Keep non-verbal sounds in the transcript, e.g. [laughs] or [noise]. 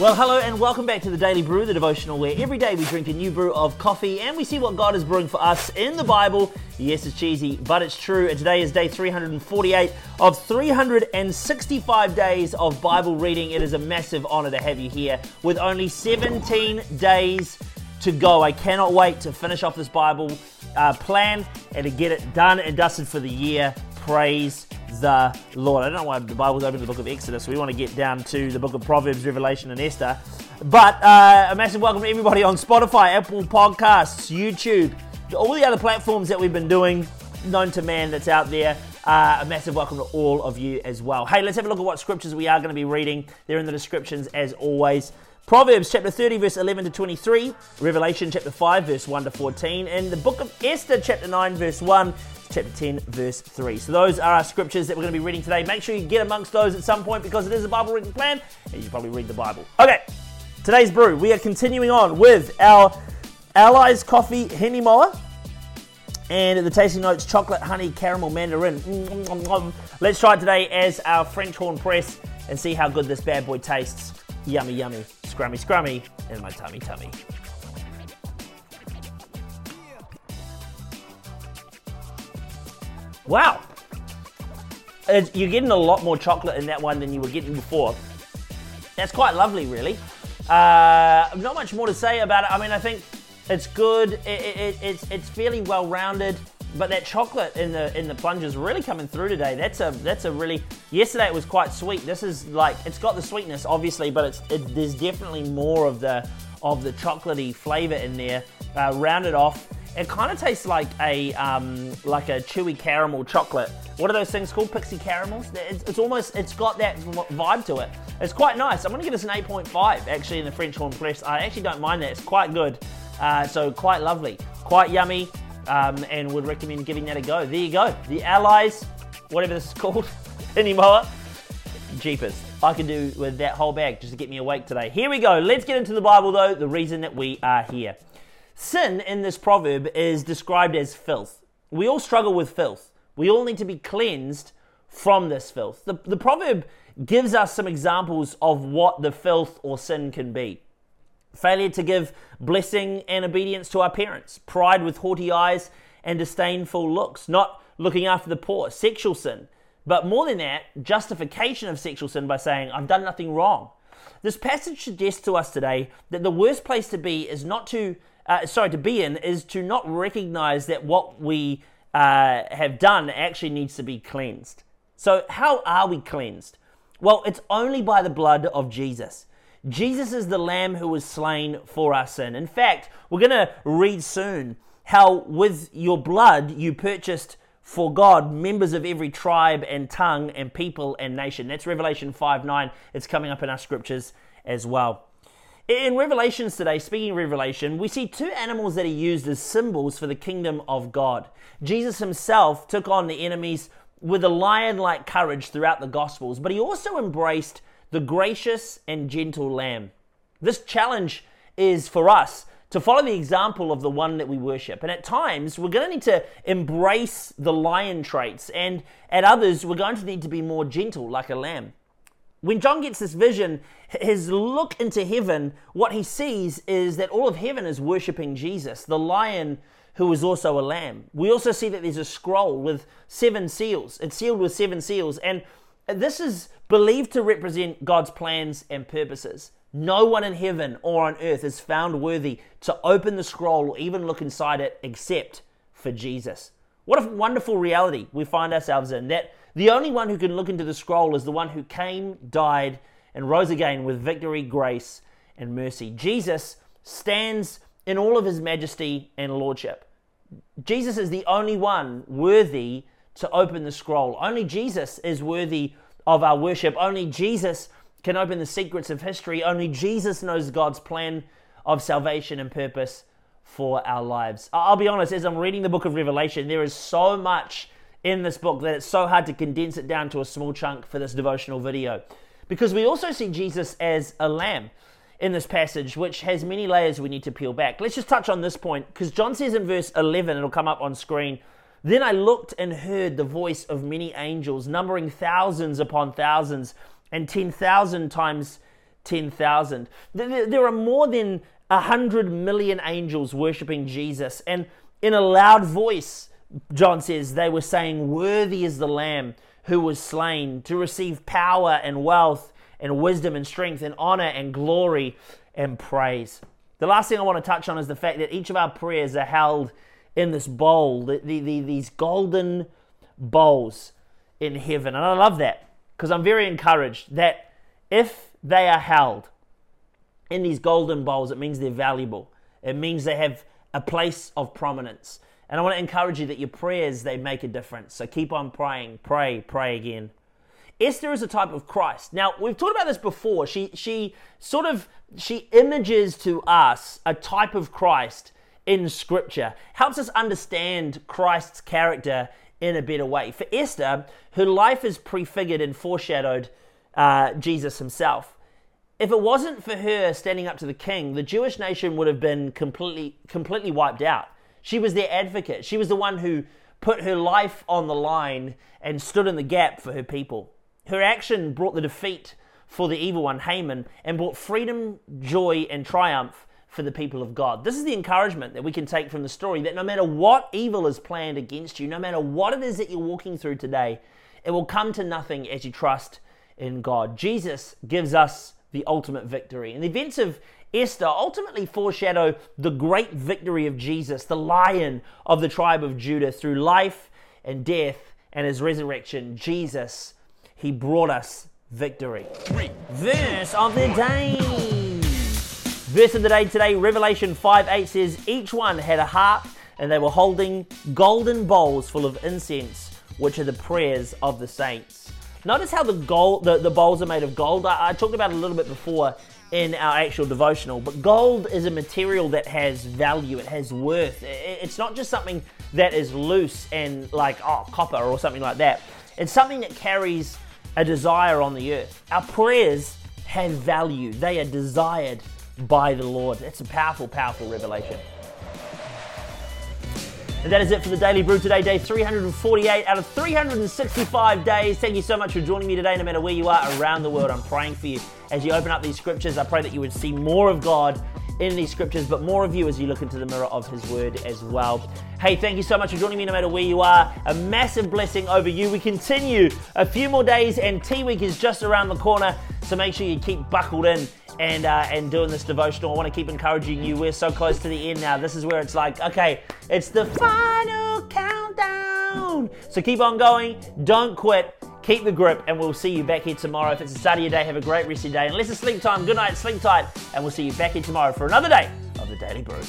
Well, hello and welcome back to the Daily Brew, the devotional where every day we drink a new brew of coffee and we see what God is brewing for us in the Bible. Yes, it's cheesy, but it's true. And today is day 348 of 365 days of Bible reading. It is a massive honor to have you here with only 17 days to go. I cannot wait to finish off this Bible uh, plan and to get it done and dusted for the year. Praise the Lord. I don't know why the Bible's open to the book of Exodus. We want to get down to the book of Proverbs, Revelation, and Esther. But uh, a massive welcome to everybody on Spotify, Apple Podcasts, YouTube, all the other platforms that we've been doing, known to man that's out there. Uh, a massive welcome to all of you as well. Hey, let's have a look at what scriptures we are going to be reading. They're in the descriptions as always. Proverbs chapter 30, verse 11 to 23, Revelation chapter 5, verse 1 to 14, and the book of Esther, chapter 9, verse 1 chapter 10, verse 3. So those are our scriptures that we're going to be reading today. Make sure you get amongst those at some point because it is a Bible reading plan and you probably read the Bible. Okay, today's brew. We are continuing on with our Allies Coffee Henny Moa. And the tasting notes, chocolate, honey, caramel, mandarin. Let's try it today as our French horn press and see how good this bad boy tastes. Yummy, yummy, scrummy, scrammy in my tummy, tummy. Wow. It's, you're getting a lot more chocolate in that one than you were getting before. That's quite lovely, really. Uh, not much more to say about it. I mean, I think it's good. It, it, it's it's fairly well rounded, but that chocolate in the in the plunge is really coming through today. That's a that's a really. Yesterday it was quite sweet. This is like it's got the sweetness, obviously, but it's it, there's definitely more of the of the chocolatey flavor in there. Uh, rounded off it kind of tastes like a um, like a chewy caramel chocolate. What are those things called? Pixie caramels. It's, it's, almost it's got that vibe to it. It's quite nice. I'm gonna give this an 8.5 actually in the French Horn Press. I actually don't mind that. It's quite good. Uh, so quite lovely, quite yummy, um, and would recommend giving that a go. There you go. The Allies, whatever this is [laughs] called anymore. Jeepers. I can do with that whole bag just to get me awake today. Here we go. Let's get into the Bible though. The reason that we are here. Sin in this proverb is described as filth. We all struggle with filth. We all need to be cleansed from this filth. The, the proverb gives us some examples of what the filth or sin can be failure to give blessing and obedience to our parents, pride with haughty eyes and disdainful looks, not looking after the poor, sexual sin. But more than that, justification of sexual sin by saying, I've done nothing wrong. This passage suggests to us today that the worst place to be is not to uh, sorry, to be in is to not recognize that what we uh, have done actually needs to be cleansed. So, how are we cleansed? Well, it's only by the blood of Jesus. Jesus is the Lamb who was slain for our sin. In fact, we're going to read soon how with your blood you purchased for God members of every tribe and tongue and people and nation. That's Revelation 5 9. It's coming up in our scriptures as well. In Revelations today, speaking of Revelation, we see two animals that are used as symbols for the kingdom of God. Jesus himself took on the enemies with a lion like courage throughout the Gospels, but he also embraced the gracious and gentle lamb. This challenge is for us to follow the example of the one that we worship. And at times, we're going to need to embrace the lion traits, and at others, we're going to need to be more gentle, like a lamb. When John gets this vision, his look into heaven, what he sees is that all of heaven is worshiping Jesus, the lion who is also a lamb. We also see that there's a scroll with seven seals. It's sealed with seven seals. And this is believed to represent God's plans and purposes. No one in heaven or on earth is found worthy to open the scroll or even look inside it except for Jesus. What a wonderful reality we find ourselves in that the only one who can look into the scroll is the one who came, died, and rose again with victory, grace, and mercy. Jesus stands in all of his majesty and lordship. Jesus is the only one worthy to open the scroll. Only Jesus is worthy of our worship. Only Jesus can open the secrets of history. Only Jesus knows God's plan of salvation and purpose for our lives. I'll be honest, as I'm reading the book of Revelation, there is so much in this book that it's so hard to condense it down to a small chunk for this devotional video. Because we also see Jesus as a lamb in this passage, which has many layers we need to peel back. Let's just touch on this point, because John says in verse 11, it'll come up on screen. Then I looked and heard the voice of many angels, numbering thousands upon thousands, and 10,000 times 10,000. There are more than 100 million angels worshiping Jesus. And in a loud voice, John says, they were saying, Worthy is the Lamb who was slain to receive power and wealth and wisdom and strength and honor and glory and praise. The last thing I want to touch on is the fact that each of our prayers are held in this bowl, the, the, the, these golden bowls in heaven. And I love that because I'm very encouraged that if they are held in these golden bowls, it means they're valuable. It means they have a place of prominence. And I want to encourage you that your prayers they make a difference. So keep on praying, pray, pray again. Esther is a type of Christ. Now, we've talked about this before. She she sort of she images to us a type of Christ in scripture. Helps us understand Christ's character in a better way. For Esther, her life is prefigured and foreshadowed uh, Jesus himself. If it wasn't for her standing up to the king, the Jewish nation would have been completely completely wiped out. She was their advocate. She was the one who put her life on the line and stood in the gap for her people. Her action brought the defeat for the evil one, Haman, and brought freedom, joy, and triumph for the people of God. This is the encouragement that we can take from the story that no matter what evil is planned against you, no matter what it is that you're walking through today, it will come to nothing as you trust in God. Jesus gives us the ultimate victory. And the events of Esther ultimately foreshadow the great victory of Jesus, the lion of the tribe of Judah, through life and death and his resurrection. Jesus, he brought us victory. Three. Verse of the day. Verse of the day today, Revelation 5 8 says, Each one had a harp, and they were holding golden bowls full of incense, which are the prayers of the saints. Notice how the gold, the, the bowls are made of gold. I, I talked about a little bit before in our actual devotional. But gold is a material that has value, it has worth. It's not just something that is loose and like, oh, copper or something like that. It's something that carries a desire on the earth. Our prayers have value, they are desired by the Lord. It's a powerful, powerful revelation. And that is it for the Daily Brew today, day 348 out of 365 days. Thank you so much for joining me today, no matter where you are around the world. I'm praying for you as you open up these scriptures. I pray that you would see more of God in these scriptures, but more of you as you look into the mirror of His Word as well. Hey, thank you so much for joining me no matter where you are. A massive blessing over you. We continue a few more days, and T Week is just around the corner, so make sure you keep buckled in and uh, and doing this devotional. I want to keep encouraging you. We're so close to the end now. This is where it's like, okay, it's the final countdown. So keep on going. Don't quit. Keep the grip, and we'll see you back here tomorrow. If it's of your day, have a great rest of your day. Unless it's sleep time, good night, sleep tight, and we'll see you back here tomorrow for another day of the Daily Brew.